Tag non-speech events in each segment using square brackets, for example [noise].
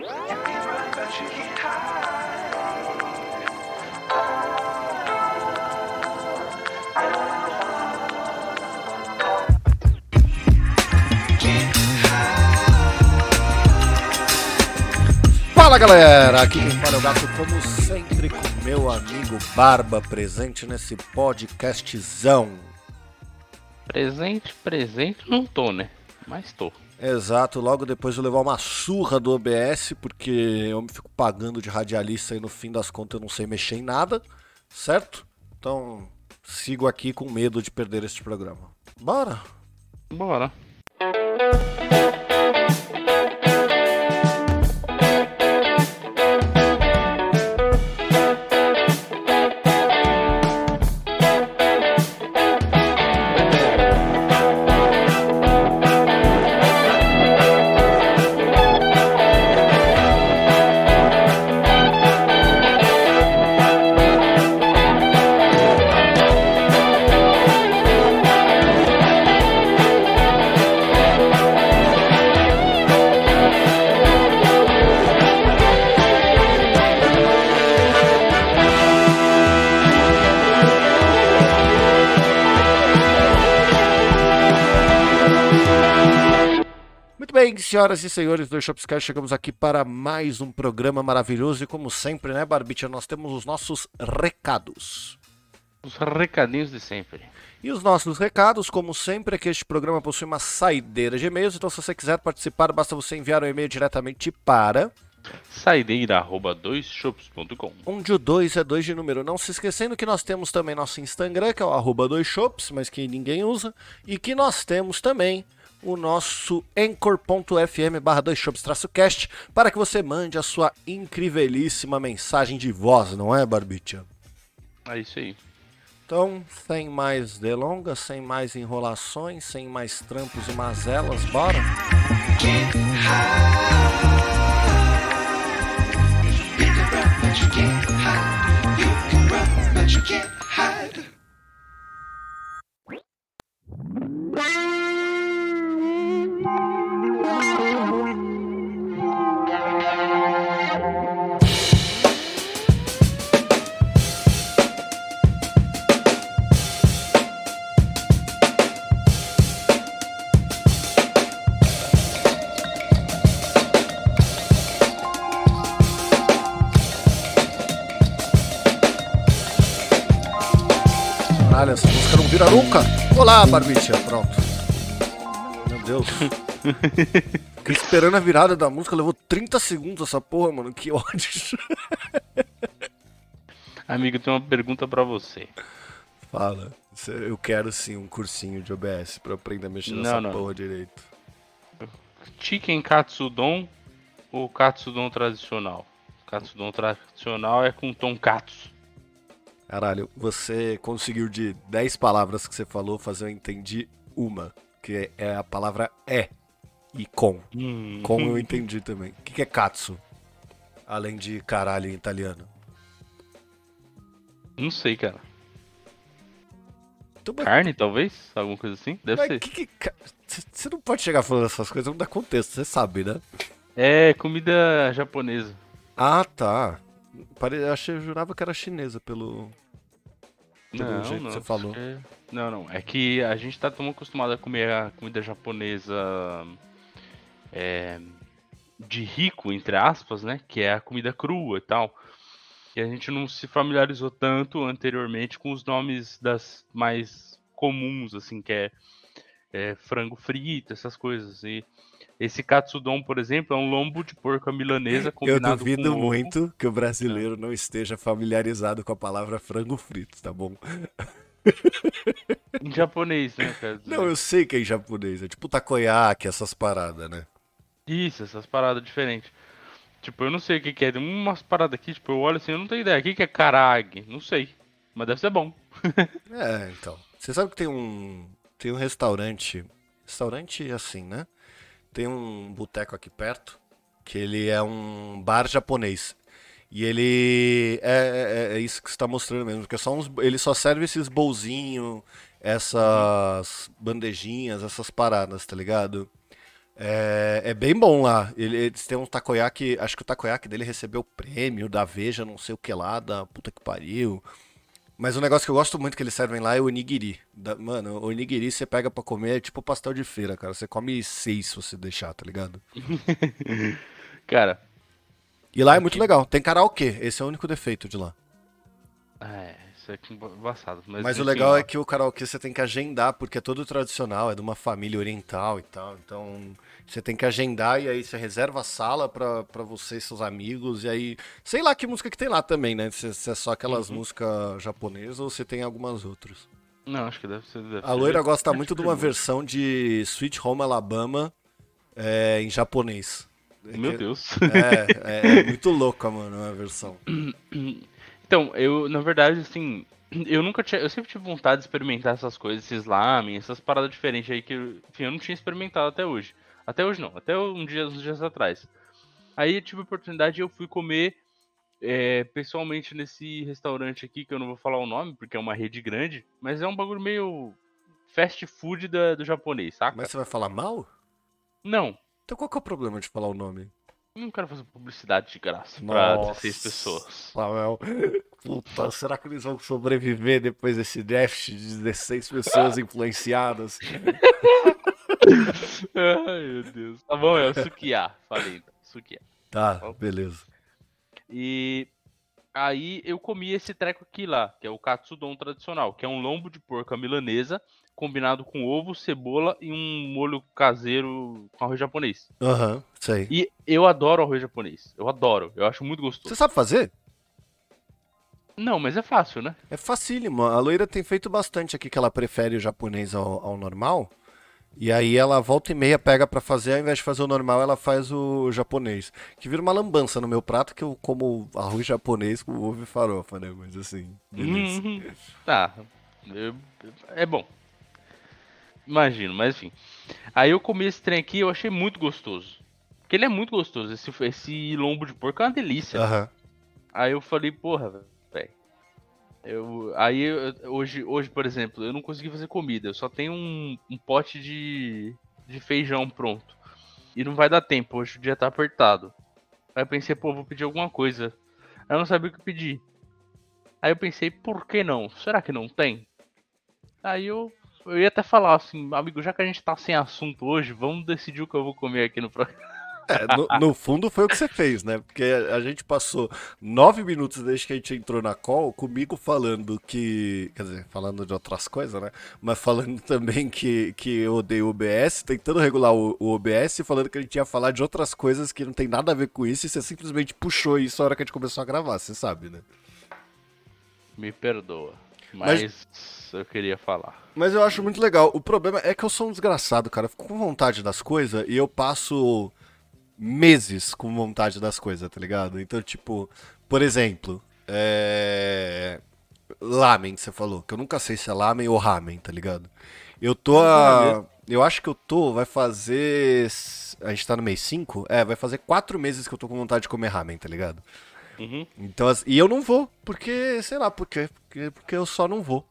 Fala galera, aqui quem fala é o Gato, como sempre, com meu amigo Barba presente nesse podcastzão. Presente, presente, não tô, né? Mas tô. Exato, logo depois eu levar uma surra do OBS, porque eu me fico pagando de radialista e no fim das contas eu não sei mexer em nada, certo? Então sigo aqui com medo de perder este programa. Bora? Bora. Senhoras e senhores do Shopscast, chegamos aqui para mais um programa maravilhoso e como sempre, né, Barbicha, nós temos os nossos recados. Os recadinhos de sempre. E os nossos recados, como sempre, é que este programa possui uma saideira de e-mails, então se você quiser participar, basta você enviar um e-mail diretamente para Saideira arroba 2shops.com. onde o 2 é 2 de número. Não se esquecendo que nós temos também nosso Instagram, que é o arroba 2shops, mas que ninguém usa, e que nós temos também o nosso anchor.fm barra 2shops-cast para que você mande a sua incrivelíssima mensagem de voz, não é, Barbicha? É isso aí. Então, sem mais delongas, sem mais enrolações, sem mais trampos e mazelas, bora? Caralho, essa música não vira nunca. Olá, Barbicha, pronto. Meu Deus. [laughs] Fiquei esperando a virada da música, levou 30 segundos essa porra, mano. Que ódio. [laughs] Amigo, tem uma pergunta pra você. Fala. Eu quero sim um cursinho de OBS pra aprender a mexer Não, nessa não. porra direito. Chicken katsudon ou katsudon tradicional? Katsudon tradicional é com tonkatsu. Caralho, você conseguiu de 10 palavras que você falou fazer eu entendi uma, que é a palavra é e com. Hum. Com eu entendi também. O que que é katsu? Além de caralho em italiano. Não sei, cara. Então, mas- Carne, talvez? Alguma coisa assim? Deve mas ser. que que Você não pode chegar falando essas coisas, não dá contexto, você sabe, né? É comida japonesa. Ah, tá. Pare... Eu achei, eu jurava que era chinesa pelo. Pelo Não, jeito não. que você falou. é- Não, não. É que a gente tá tão acostumado a comer a comida japonesa é, de rico, entre aspas, né? Que é a comida crua e tal. E a gente não se familiarizou tanto anteriormente com os nomes das mais comuns, assim, que é, é frango frito, essas coisas. E esse katsudon, por exemplo, é um lombo de porco milanesa Eu combinado duvido com ovo. muito que o brasileiro não esteja familiarizado com a palavra frango frito, tá bom? Em japonês, né? dizer. Não, eu sei que é em japonês, é tipo takoyaki, essas paradas, né? Isso, essas paradas diferentes. Tipo, eu não sei o que, que é. Tem umas paradas aqui, tipo, eu olho assim, eu não tenho ideia. O que, que é karag? Não sei. Mas deve ser bom. [laughs] É, então. Você sabe que tem um. Tem um restaurante. Restaurante assim, né? Tem um boteco aqui perto. Que ele é um bar japonês. E ele. É, é- é isso que está mostrando mesmo. Porque é só uns, ele só serve esses bolzinhos, essas bandejinhas, essas paradas, tá ligado? É, é bem bom lá. Ele- Eles têm um takoyaki. Acho que o takoyaki dele recebeu o prêmio da Veja, não sei o que lá, da puta que pariu. Mas um negócio que eu gosto muito que eles servem lá é o onigiri. Da- mano, o onigiri você pega pra comer, é tipo pastel de feira, cara. Você come seis se você deixar, tá ligado? [laughs] Cara, E lá é muito legal. Tem karaokê. Esse é o único defeito de lá. é, é embaçado. Mas, Mas o enfim, legal ó. é que o karaokê você tem que agendar, porque é todo tradicional, é de uma família oriental e tal. Então você tem que agendar e aí você reserva a sala pra, pra você e seus amigos. E aí, sei lá que música que tem lá também, né? Se, se é só aquelas músicas japonesas ou se tem algumas outras. Não, acho que deve ser. Deve A ser- loira gosta deve muito de ser uma muito. versão de Sweet Home Alabama é, em japonês. Meu Deus. É, é, é [laughs] muito louca, mano, a versão. [clears throat] Então, eu, na verdade, assim, [clears throat] eu nunca tinha. Eu sempre tive vontade de experimentar essas coisas, esses lamen, essas paradas diferentes aí que, eu- enfim, eu não tinha experimentado até hoje. Até hoje não, até um dia, uns dias atrás. Aí eu tive a oportunidade e eu fui comer é, pessoalmente nesse restaurante aqui, que eu não vou falar o nome, porque é uma rede grande, mas é um bagulho meio fast food da- do japonês, saca? Mas você vai falar mal? Não, Então qual que é o problema de falar o nome? Não quero fazer publicidade de graça pra Nossa. 16 pessoas. Samuel. Puta, será que eles vão sobreviver depois desse déficit de 16 pessoas influenciadas? [laughs] Ai, meu Deus. Tá bom, é o Sukiá. Falei então, Sukiá. Tá, beleza. E aí eu comi esse treco aqui lá, que é o katsudon tradicional, que é um lombo de porco à milanesa, combinado com ovo, cebola e um molho caseiro com arroz japonês. Aham, sei. E eu adoro arroz japonês. Eu adoro. Eu acho muito gostoso. Você sabe fazer? Não, mas é fácil, né? É facílimo. A loira tem feito bastante aqui que ela prefere o japonês ao, ao normal. E aí ela volta e meia pega pra fazer, ao invés de fazer o normal, ela faz o japonês. Que vira uma lambança no meu prato que eu como arroz japonês com ovo e farofa, né? Mas assim, beleza. Uhum. Tá. Eu- é bom. Imagino, mas enfim. Aí eu comi esse trem aqui e eu achei muito gostoso. Porque ele é muito gostoso. Esse, esse lombo de porco é uma delícia. Aham. Aí eu falei, porra, velho. Eu, aí eu- hoje, hoje, por exemplo, eu não consegui fazer comida. Eu só tenho um, um pote de, de feijão pronto. E não vai dar tempo, hoje o dia tá apertado. Aí eu pensei, pô, vou pedir alguma coisa. Aí eu não sabia o que pedir. Aí eu pensei, por que não? Será que não tem? Aí eu, eu ia até falar assim, amigo, já que a gente tá sem assunto hoje, vamos decidir o que eu vou comer aqui no programa. É, no, no fundo foi o que você fez, né? Porque a gente passou nove minutos desde que a gente entrou na call comigo falando que. Quer dizer, falando de outras coisas, né? Mas falando [laughs] também que, que eu odeio o OBS, tentando regular o, o OBS e falando que a gente ia falar de outras coisas que não tem nada a ver com isso e você simplesmente puxou isso na hora que a gente começou a gravar, você sabe, né? Me perdoa. Mas- Mas, eu queria falar. Mas eu acho muito legal. O problema é que eu sou um desgraçado, cara. Eu fico com vontade das coisas e eu passo meses com vontade das coisas, tá ligado? Então, tipo, por exemplo, é... Lamen, você falou, que eu nunca sei se é lamen ou ramen, tá ligado? Eu tô a... Eu acho que eu tô, vai fazer... A gente tá no mês 5? É, vai fazer quatro meses que eu tô com vontade de comer ramen, tá ligado? Uhum. Então, e eu não vou, porque, sei lá, por quê? Porque, porque eu só não vou.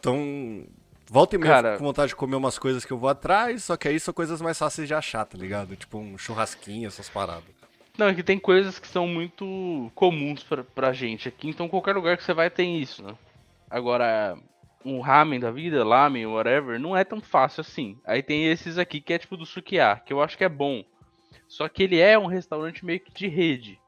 Então, volta e meia Cara- com vontade de comer umas coisas que eu vou atrás, só que aí são coisas mais fáceis de achar, tá ligado? Tipo um churrasquinho, essas paradas. Não, é que tem coisas que são muito comuns pra, pra gente aqui, então qualquer lugar que você vai tem isso, né? Agora, um ramen da vida, lamen, whatever, não é tão fácil assim. Aí tem esses aqui que é tipo do Sukiá, que eu acho que é bom. Só que ele é um restaurante meio que de rede.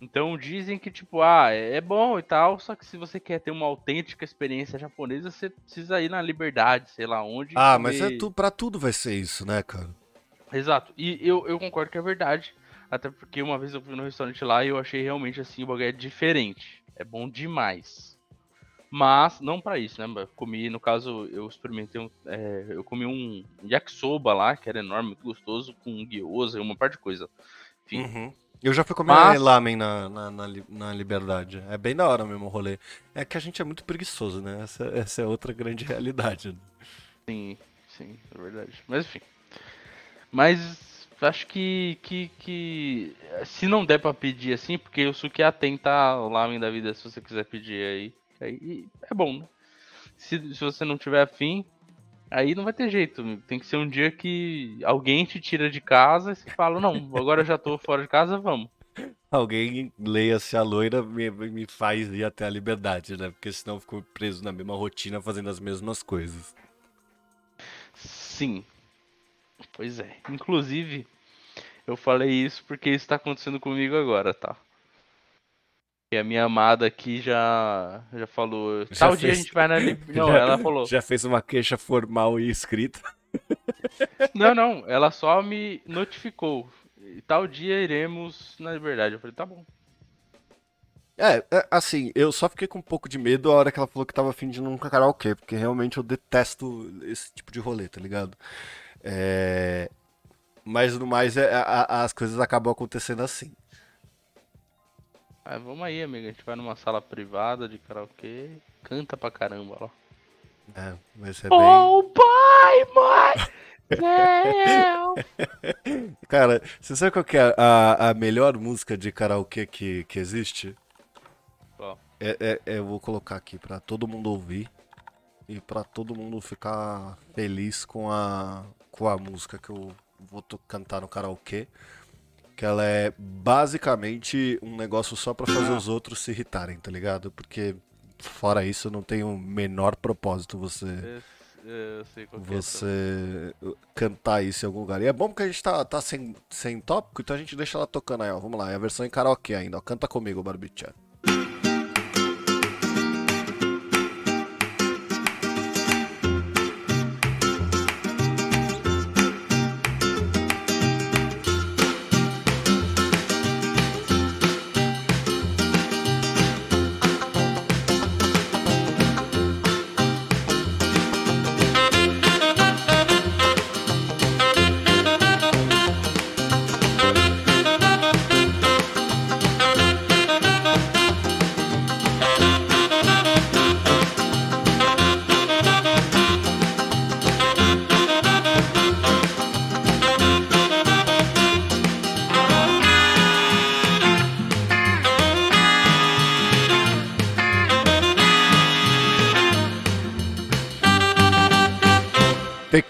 Então dizem que, tipo, ah, é é bom e tal, só que se você quer ter uma autêntica experiência japonesa, você precisa ir na liberdade, sei lá onde. Ah, mas é tu, pra tudo vai ser isso, né, cara? Exato. E eu, eu concordo que é verdade. Até porque uma vez eu fui no restaurante lá e eu achei realmente assim o bagulho é diferente. É bom demais. Mas, não pra isso, né? Eu comi, no caso, eu experimentei um. é, eu comi um yakisoba lá, que era enorme, muito gostoso, com gyoza e uma parte de coisa. Enfim. Uhum. Eu já fui comer Mas- lamen na, na, na, na Liberdade. É bem da hora mesmo o rolê. É que a gente é muito preguiçoso, né? Essa, essa é outra grande [laughs] realidade. né? Sim, sim, é verdade. Mas enfim. Mas acho que, que, que se não der pra pedir assim, porque o Sukiá tem tá o lamen da vida, se você quiser pedir aí, aí é bom, né? Se, se você não tiver afim, Aí não vai ter jeito. Tem que ser um dia que alguém te tira de casa e você fala, não, agora eu já tô fora de casa, vamos. Alguém leia-se a loira me, me faz ir até a liberdade, né? Porque senão eu fico preso na mesma rotina fazendo as mesmas coisas. Sim. Pois é. Inclusive, eu falei isso porque isso tá acontecendo comigo agora, tá? E a minha amada aqui já, já falou. Já Tal dia a fez- gente vai na. [laughs] Não, Já- ela falou. Já fez uma queixa formal e escrita. [laughs] Não, não. Ela só me notificou. Tal dia iremos na liberdade. Eu falei, tá bom. É, é, assim, eu só fiquei com um pouco de medo a hora que ela falou que tava afim de ir num karaokê, porque realmente eu detesto esse tipo de rolê, tá ligado? É... Mas no mais, é, a- a- as coisas acabam acontecendo assim. Ah, vamos aí, amiga. A gente vai numa sala privada de karaokê. Canta pra caramba lá. É, vai ser bem. Oh, pai, mãe! [laughs] Cara, você sabe qual que é a, a melhor música de karaokê que, que existe? Qual? É, é- é, eu vou colocar aqui pra todo mundo ouvir e pra todo mundo ficar feliz com a, com a música que eu vou to- cantar no karaokê. Que ela é basicamente um negócio só pra fazer os outros se irritarem, tá ligado? Porque fora isso não tem o menor propósito você Eu, eu sei qual é. você cantar isso em algum lugar. E é bom porque a gente tá, tá sem, sem tópico, então a gente deixa ela tocando aí, ó. Vamos lá, é a versão em karaokê ainda, ó. Canta comigo, Barbicha.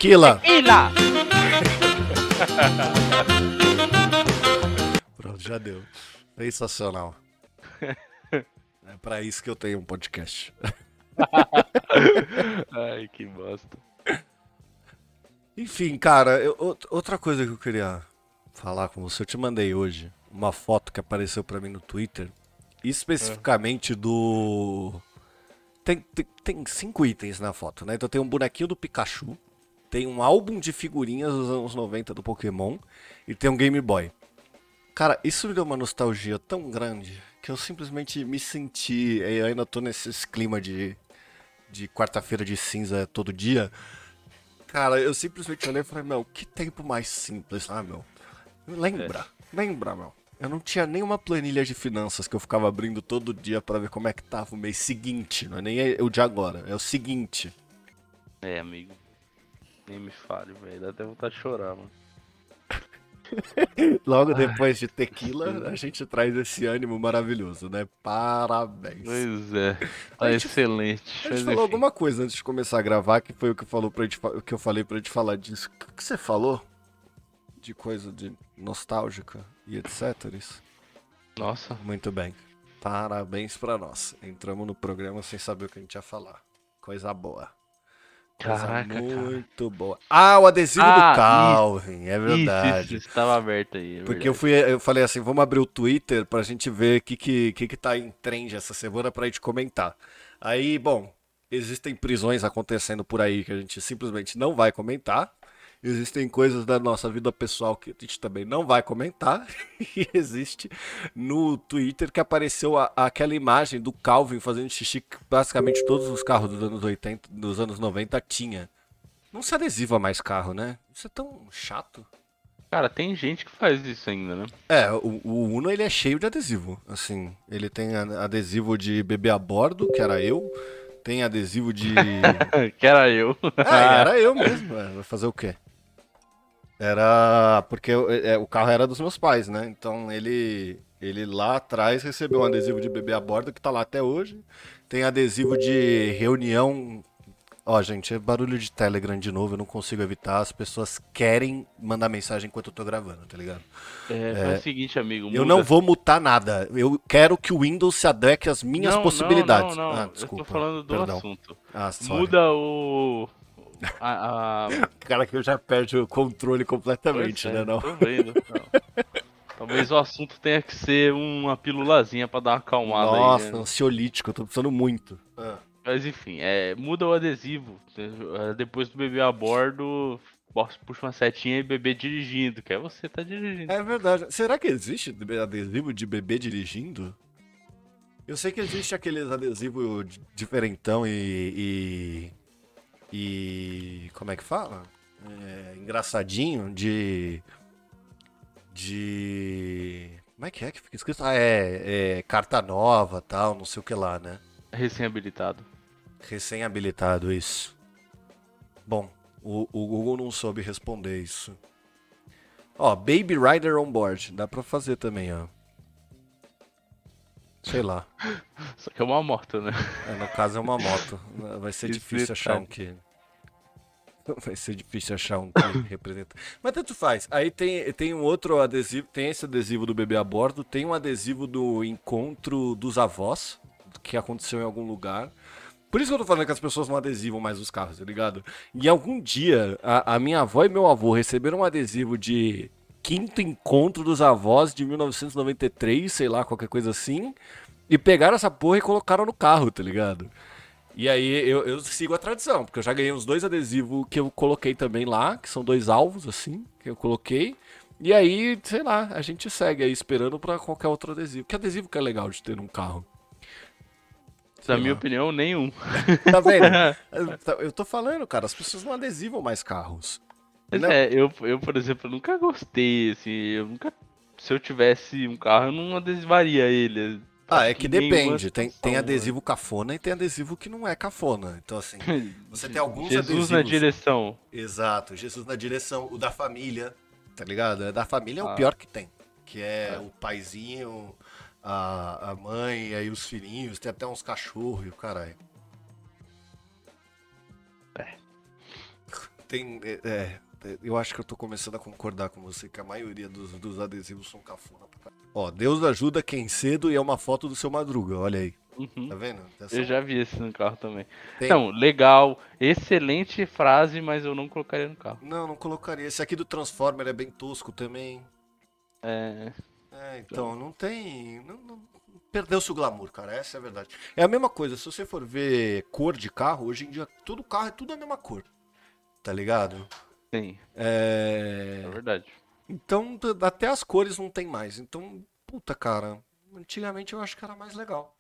Tequila! Lá! [laughs] Pronto, já deu. Sensacional. É pra isso que eu tenho um podcast. [laughs] Ai, que bosta. Enfim, cara, eu- out- outra coisa que eu queria falar com você, eu te mandei hoje uma foto que apareceu pra mim no Twitter, especificamente do. Tem, tem, tem cinco itens na foto, né? Então tem um bonequinho do Pikachu, tem um álbum de figurinhas dos anos 90 do Pokémon e tem um Game Boy. Cara, isso me deu uma nostalgia tão grande que eu simplesmente me senti. Eu ainda tô nesse clima de, de quarta-feira de cinza todo dia. Cara, eu simplesmente olhei e falei, meu, que tempo mais simples, ah, meu. Lembra, lembra, meu. Eu não tinha nenhuma planilha de finanças que eu ficava abrindo todo dia pra ver como é que tava o mês seguinte. Não é nem o de agora, é o seguinte. É, amigo. Nem me fale, velho. Dá até vontade de chorar, mano. [laughs] Logo depois de tequila, a gente traz esse ânimo maravilhoso, né? Parabéns. Pois é. Tá A gente- excelente. A gente falou alguma coisa antes de começar a gravar, que foi o que, falou pra gente, o que eu falei pra gente falar disso. O que que você falou? De coisa de nostálgica e etc. Isso. Nossa. Muito bem. Parabéns pra nós. Entramos no programa sem saber o que a gente ia falar. Coisa boa. Caraca, cara. muito boa. Ah, o adesivo Ah, do Calvin, é verdade. Isso, isso, estava aberto aí. é Porque eu fui, eu falei assim, vamos abrir o Twitter pra gente ver o que, que, que, que tá em trend essa semana pra gente comentar. Aí, bom, existem prisões acontecendo por aí que a gente simplesmente não vai comentar. Existem coisas da nossa vida pessoal que a gente também não vai comentar. [laughs] E existe no Twitter que apareceu a- aquela imagem do Calvin fazendo xixi que basicamente todos os carros dos anos 80, dos anos 90 tinha. Não se adesiva mais carro, né? Isso é tão chato. Cara, tem gente que faz isso ainda, né? É, o, o Uno ele é cheio de adesivo. Assim, ele tem adesivo de bebê a bordo, que era eu. Tem adesivo de. [laughs] que era eu. Ah, era eu mesmo. é, Vai fazer o quê? Era. Porque é, o carro era dos meus pais, né? Então ele. Ele lá atrás recebeu um adesivo de bebê a bordo que tá lá até hoje. Tem adesivo de reunião Ó, gente, é barulho de Telegram de novo, eu não consigo evitar. As pessoas querem mandar mensagem enquanto eu tô gravando, tá ligado? É, faz o seguinte, amigo. Eu muda- não vou mutar nada. Eu quero que o Windows se adeque às minhas Não, possibilidades. Não, não, não. Ah, desculpa. Eu tô falando do Perdão. assunto. Ah. Muda o. A, a... [laughs] Cara, que eu já perde o controle completamente, é, né? Não? Tô vendo. não. Talvez o assunto tenha que ser uma pilulazinha pra dar uma acalmada Nossa, aí. né? ansiolítico, eu tô precisando muito. Ah. Mas enfim, é, muda o adesivo. É, Depois do bebê a bordo, puxa uma setinha e bebê dirigindo, que é você tá dirigindo. É verdade. Será que existe adesivo de bebê dirigindo? Eu sei que existe aqueles adesivos di- diferentão e. e. e- como é que fala? É, engraçadinho de. de. Como é que é que fica escrito? Ah, é, é carta nova tal, não sei o que lá, né? Recém-habilitado. Recém-habilitado, isso. Bom, o, o Google não soube responder isso. Ó, Baby Rider on board. Dá pra fazer também, ó. Sei lá. [laughs] Só que é uma moto, né? É, no caso é uma moto. Vai ser difícil achar um que. [laughs] Vai ser difícil achar um que [laughs] representa. Mas tanto faz. Aí tem, tem um outro adesivo. Tem esse adesivo do bebê a bordo. Tem um adesivo do encontro dos avós. Que aconteceu em algum lugar. Por isso que eu tô falando que as pessoas não adesivam mais os carros, tá ligado? E algum dia, a, a minha avó e meu avô receberam um adesivo de quinto encontro dos avós de 1993, sei lá, qualquer coisa assim. E pegaram essa porra e colocaram no carro, tá ligado? E aí eu, eu sigo a tradição, porque eu já ganhei os dois adesivos que eu coloquei também lá, que são dois alvos, assim, que eu coloquei. E aí, sei lá, a gente segue aí esperando pra qualquer outro adesivo. Que adesivo que é legal de ter num carro? Na minha opinião, nenhum. [laughs] Tá vendo? [laughs] Eu- tô falando, cara, as pessoas não adesivam mais carros. Não. é, eu, eu, por exemplo, nunca gostei, assim, eu nunca. Se eu tivesse um carro, eu não adesivaria ele. Ah, é que nenhuma depende. Tem, tem adesivo cafona e tem adesivo que não é cafona. Então, assim, [laughs] você tem alguns Jesus adesivos. na direção. Exato, Jesus na direção, o da família, tá ligado? É da família é o Ah. pior que tem. Que é, o paizinho, a, a mãe, aí os filhinhos, tem até uns cachorros e o caralho. É. Tem. É, é, eu acho que eu tô começando a concordar com você que a maioria dos, dos adesivos são cafona pra caralho. Ó, Deus ajuda quem cedo e é uma foto do seu madruga, olha aí. Uhum. Tá vendo? Eu já vi esse no carro também. Tem- Não, legal, excelente frase, mas eu não colocaria no carro. Não, não colocaria. Esse aqui do Transformer é bem tosco também. É, É, então, não tem. Não, não- Perdeu-se o glamour, cara. Essa é a verdade. É a mesma coisa. Se você for ver cor de carro, hoje em dia todo carro é tudo a mesma cor. Tá ligado? sim, É. é verdade. Então, até as cores não tem mais. Então, puta, cara. Antigamente eu acho que era mais legal.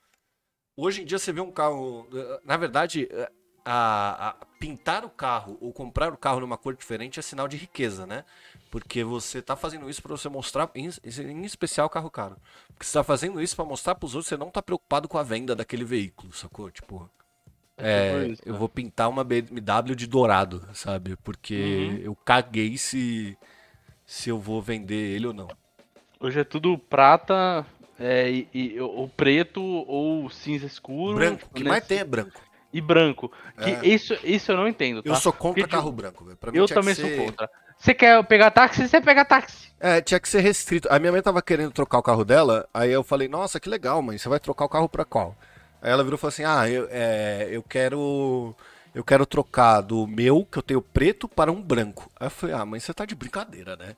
Hoje em dia você vê um carro. eh, Na verdade, eh, a, a- pintar o carro ou comprar o carro numa cor diferente é sinal de riqueza, né? Porque você tá fazendo isso pra você mostrar, em, em especial carro caro. Porque você tá fazendo isso pra mostrar pros outros, você não tá preocupado com a venda daquele veículo, sacou? Tipo, é, tipo isso, eu né? vou pintar uma BMW de dourado, sabe? Porque Uhum. eu caguei se se eu vou vender ele ou não. Hoje é tudo prata, é, e, e- o preto ou cinza escuro. Branco, o que né, mais tem é branco. E branco. Que É. isso, isso eu não entendo, tá? Eu sou contra Porque, carro branco, velho. Eu também ser- sou contra. Você quer pegar táxi? Você pega táxi. É, tinha que ser restrito. A minha mãe tava querendo trocar o carro dela, aí eu falei, nossa, que legal, mãe, você vai trocar o carro pra qual? Aí ela virou e falou assim, ah, eu, é, eu quero. Eu quero trocar do meu, que eu tenho preto, para um branco. Aí eu falei, ah, mãe, você tá de brincadeira, né?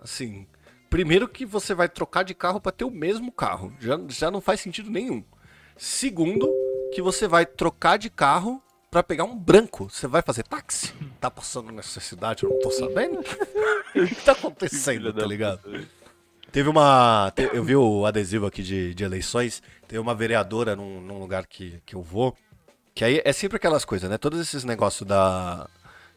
Assim, primeiro que você vai trocar de carro pra ter o mesmo carro. Já, já não faz sentido nenhum. Segundo, que você vai trocar de carro pra pegar um branco. Você vai fazer táxi? Tá passando necessidade, eu não tô sabendo? [laughs] O que tá acontecendo, tá ligado? Teve uma. Eu vi o adesivo aqui de, de eleições. Tem uma vereadora num, num lugar que, que eu vou. Que aí é sempre aquelas coisas, né? Todos esses negócios da.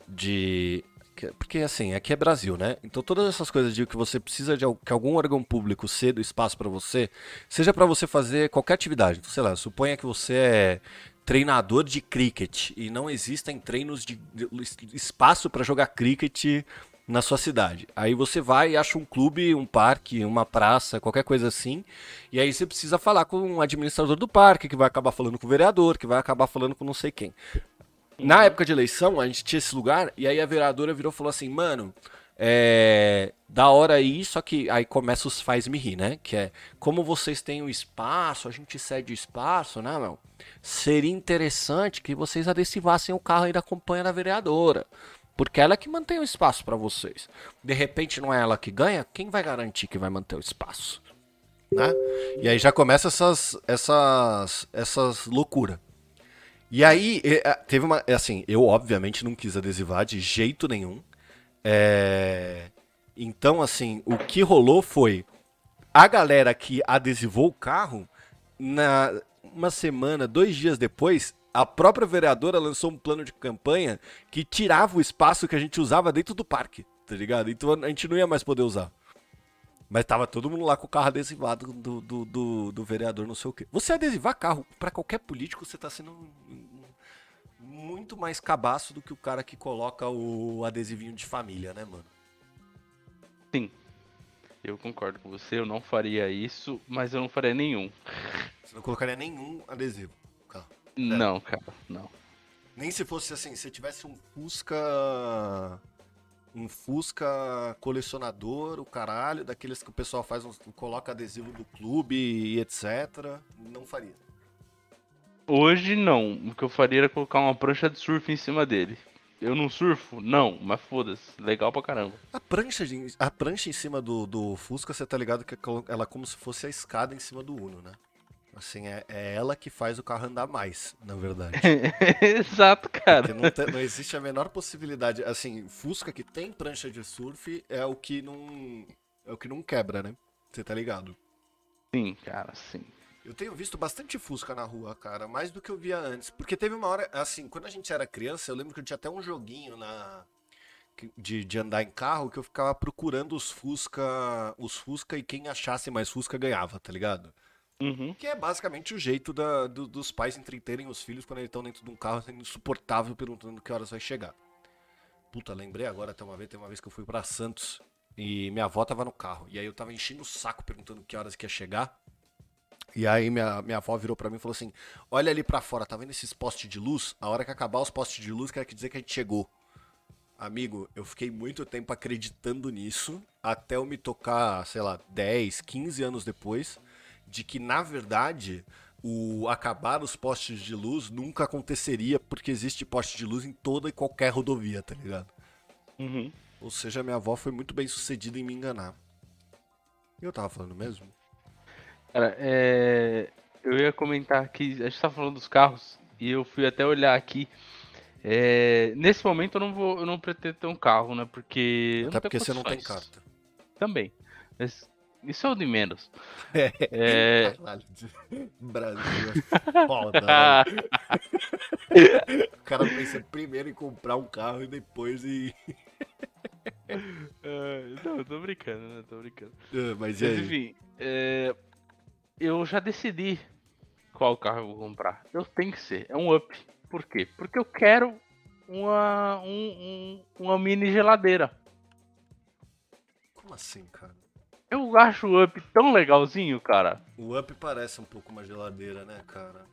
De. Que- Porque assim, aqui é Brasil, né? Então todas essas coisas de que você precisa de que algum órgão público ceda espaço pra você, seja pra você fazer qualquer atividade. Então, sei lá, suponha que você é treinador de cricket e não existem treinos de, de espaço pra jogar cricket na sua cidade. Aí você vai e acha um clube, um parque, uma praça, qualquer coisa assim. E aí você precisa falar com o administrador do parque, que vai acabar falando com o vereador, que vai acabar falando com não sei quem. Na época de eleição, a gente tinha esse lugar, e aí a vereadora virou e falou assim, mano, é, da hora aí, só que aí começa os faz-me rir, né? Que é, como vocês têm o espaço, a gente cede o espaço, né, meu? Seria interessante que vocês adesivassem o carro aí da companhia da vereadora. Porque ela é que mantém o espaço para vocês. De repente não é ela que ganha, quem vai garantir que vai manter o espaço? Né? E aí já começa essas essas essas loucuras. E aí teve uma assim, eu obviamente não quis adesivar de jeito nenhum. É... Então assim, o que rolou foi a galera que adesivou o carro na uma semana, dois dias depois, a própria vereadora lançou um plano de campanha que tirava o espaço que a gente usava dentro do parque, tá ligado? Então a gente não ia mais poder usar. Mas tava todo mundo lá com o carro adesivado do, do, do, do vereador, não sei o quê. Você adesivar carro para qualquer político, você tá sendo muito mais cabaço do que o cara que coloca o adesivinho de família, né, mano? Sim. Eu concordo com você, eu não faria isso, mas eu não faria nenhum. Você não colocaria nenhum adesivo? É. Não, cara, não. Nem se fosse assim, se tivesse um Fusca. Um Fusca colecionador, o caralho, daqueles que o pessoal faz, um, coloca adesivo do clube e etc. Não faria. Hoje não. O que eu faria era colocar uma prancha de surf em cima dele. Eu não surfo? Não, mas foda-se. Legal pra caramba. A prancha, de, a prancha em cima do, do Fusca, você tá ligado que ela é como se fosse a escada em cima do Uno, né? Assim, é, é ela que faz o carro andar mais, na verdade. [laughs] Exato, cara. Não, te, não, existe a menor possibilidade. Assim, Fusca que tem prancha de surf é o que não. É o que não quebra, né? Você tá ligado? Sim, cara, sim. Eu tenho visto bastante Fusca na rua, cara, mais do que eu via antes. Porque teve uma hora, assim, quando a gente era criança, eu lembro que eu tinha até um joguinho na. De, de andar em carro que eu ficava procurando os Fusca. Os Fusca e quem achasse mais Fusca ganhava, tá ligado? Uhum. Que é basicamente o jeito da, do, dos pais entreterem os filhos quando eles estão dentro de um carro sendo insuportável perguntando que horas vai chegar. Puta, lembrei agora até uma vez, tem uma vez que eu fui para Santos e minha avó tava no carro. E aí eu tava enchendo o saco perguntando que horas que ia chegar. E aí minha, minha avó virou para mim e falou assim: Olha ali para fora, tá vendo esses postes de luz? A hora que acabar os postes de luz, quer dizer que a gente chegou. Amigo, eu fiquei muito tempo acreditando nisso, até eu me tocar, sei lá, 10, 15 anos depois de que, na verdade, o acabar os postes de luz nunca aconteceria, porque existe poste de luz em toda e qualquer rodovia, tá ligado? Uhum. Ou seja, minha avó foi muito bem sucedida em me enganar. E eu tava falando mesmo? Cara, é... eu ia comentar que a gente tá falando dos carros e eu fui até olhar aqui. É... Nesse momento eu não vou, eu não pretendo ter um carro, né? Porque até porque você não tem carta. Também. Mas isso é o de menos. [laughs] É. é... [laughs] Brasil é foda. Né? [laughs] o cara pensa primeiro em comprar um carro e depois em. Uh, não, eu tô brincando, né? Tô brincando. Uh, mas, mas enfim, é... eu já decidi qual carro eu vou comprar. Eu tenho que ser. É um up. Por quê? Porque eu quero uma, um, um, uma mini geladeira. Como assim, cara? Eu acho o Up tão legalzinho, cara. O Up parece um pouco uma geladeira, né, cara?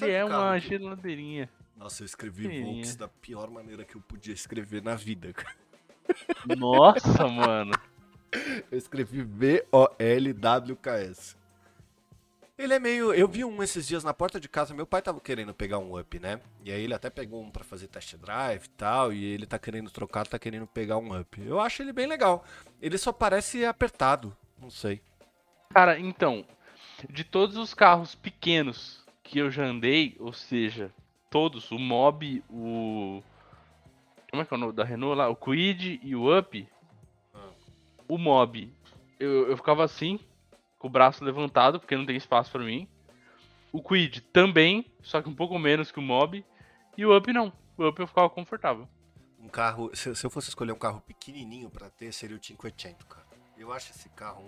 Ele é uma que... geladeirinha. Nossa, eu escrevi Volks da pior maneira que eu podia escrever na vida, [laughs] cara. Nossa, mano. Eu escrevi V-O-L-W-K-S. Ele é meio. Eu vi um esses dias na porta de casa. Meu pai tava querendo pegar um up, né? E aí ele até pegou um para fazer test drive e tal. E ele tá querendo trocar, tá querendo pegar um up. Eu acho ele bem legal. Ele só parece apertado. Não sei. Cara, então. De todos os carros pequenos que eu já andei, ou seja, todos, o Mob, o. Como é que é o nome da Renault lá? O Quid e o Up. Ah. O Mob, eu, eu ficava assim, com o braço levantado, porque não tem espaço para mim. O Quid também, só que um pouco menos que o Mob. E o Up não. O Up eu ficava confortável. Um carro, se, se eu fosse escolher um carro pequenininho para ter, seria o 500, cara. Eu acho esse carro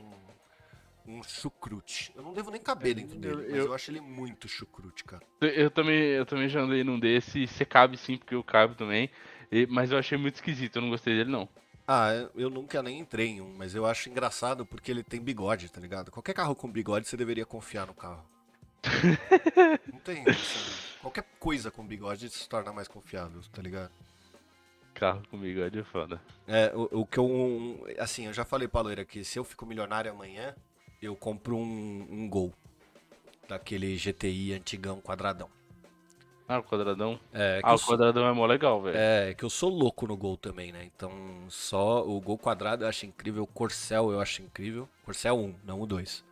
um, um chucrute. Eu não devo nem caber dentro dele, eu, mas eu, acho ele muito chucrute, cara. Eu também, eu também já andei num desse. Você cabe sim, porque eu cabe também. E, mas eu achei muito esquisito, eu não gostei dele não. Ah, eu nunca nem entrei em um, mas eu acho engraçado porque ele tem bigode, tá ligado? Qualquer carro com bigode você deveria confiar no carro. [laughs] Não tem isso. Qualquer coisa com bigode se torna mais confiável, tá ligado? Carro com bigode é foda. É, o, o que eu. um- assim, eu já falei pra Loira que se eu fico milionário amanhã, eu compro um, um Gol. Daquele GTI antigão quadradão. Ah, o quadradão. É, Ah, o sou- quadradão é mó legal, velho. É, que eu sou louco no Gol também, né? Então, só o Gol quadrado eu acho incrível, o Corcel eu acho incrível. Corcel 1, não o 2.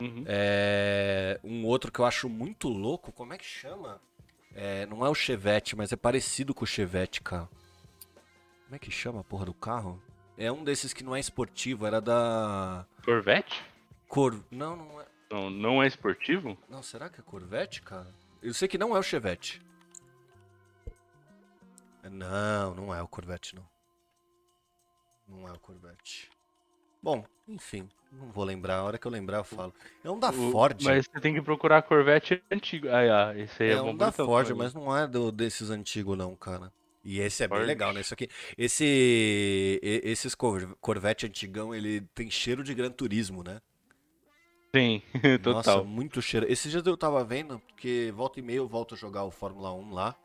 Uhum. É, um outro que eu acho muito louco, como é que chama? É, não é o Chevette, mas é parecido com o Chevette, cara. Como é que chama a porra do carro? É um desses que não é esportivo, era da Corvette? Cor... Não, não é. Não, não é esportivo? Não, será que é Corvette, cara? Eu sei que não é o Chevette. Não, não é o Corvette, não. Não é o Corvette. Bom, enfim, não vou lembrar. A hora que eu lembrar eu falo. É um da O- Ford. Mas você tem que procurar Corvette antigo. Ah, ah, esse aí é, É um da bonitão Ford, mas não é do, desses antigos não, cara. E esse é bem Ford. legal, né? Isso aqui, esse, esses Cor- Corvette antigão, ele tem cheiro de Gran Turismo, né? Sim, [laughs] Nossa, total. muito cheiro. Esses dias eu tava vendo, porque volta e meia eu volto a jogar o Fórmula 1 lá.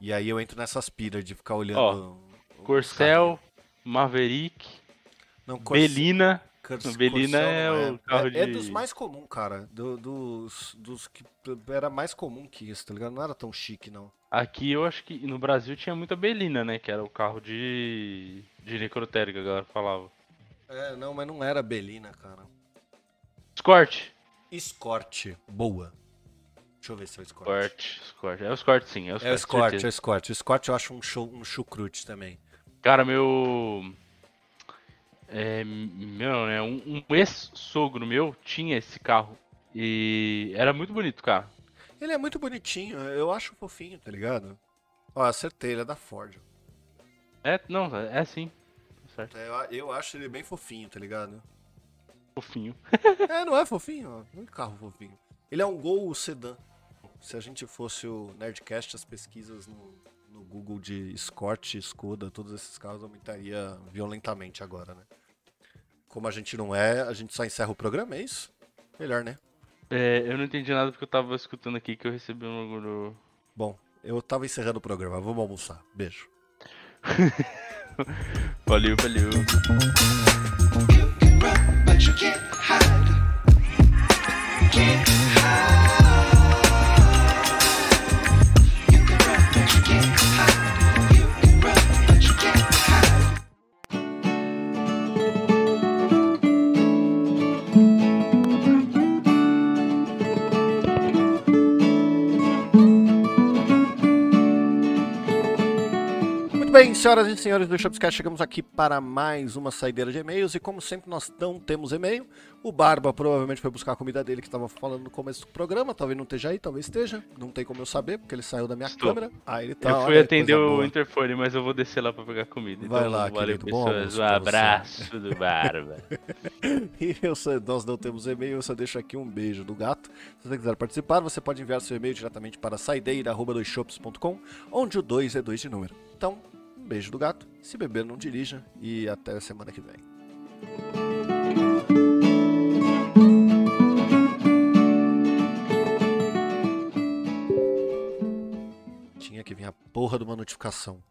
E aí eu entro nessas piras de ficar olhando. os Corcel, Maverick. Não, Belina. Cor- Belina é não o carro é, é de- dos mais comuns, cara. Do- dos, dos que era mais comum que isso, tá ligado? Não era tão chique, não. Aqui eu acho que no Brasil tinha muita Belina, né? Que era o carro de. de necrotério que a galera falava. É, não, mas não era Belina, cara. Escort. Escort, boa. Deixa eu ver se é o Escort. Escort. Escort. É o Escort sim, é o Escort. É o Escort, é o certeza. Escort. O Escort eu acho um, show, um chucrute também. Cara, meu. É, meu, né? Um, um ex-sogro meu tinha esse carro. E era muito bonito, cara. Ele é muito bonitinho, eu acho fofinho, tá ligado? Ó, acertei, ele é da Ford. É, não, é sim. Tá certo. É, Eu, eu acho ele bem fofinho, tá ligado? Fofinho. É, não é fofinho, ó. Muito carro fofinho. Ele é um Gol sedã. Se a gente fosse o Nerdcast, as pesquisas no, no Google de Escort, Skoda, todos esses carros aumentaria violentamente agora, né? Como a gente não é, a gente só encerra o programa, é isso? Melhor, né? É, eu não entendi nada porque eu tava escutando aqui que eu recebi um bagulho. Bom, eu tava encerrando o programa. Vamos almoçar. Beijo. [laughs] Valeu, valeu. But you can't hide. Can't bem, senhoras e senhores do Shopscast, chegamos aqui para mais uma saideira de e-mails e como sempre nós não temos e-mail, o Barba provavelmente foi buscar a comida dele que estava falando no começo do programa, talvez não esteja aí, talvez esteja, não tem como eu saber porque ele saiu da minha Estou. câmera. Ah, ele tá, eu olha fui que atender o boa. interfone, mas eu vou descer lá pra pegar comida. Vai então, lá, valeu, querido. Bom pessoas. Um abraço do Barba. [laughs] E eu nós não temos e-mail, eu só deixo aqui um beijo do gato. Se você quiser participar, você pode enviar seu e-mail diretamente para saideira.com, onde o 2 é 2 de número. Então, um beijo do gato, se beber não dirija e até a semana que vem. Tinha que vir a porra de uma notificação.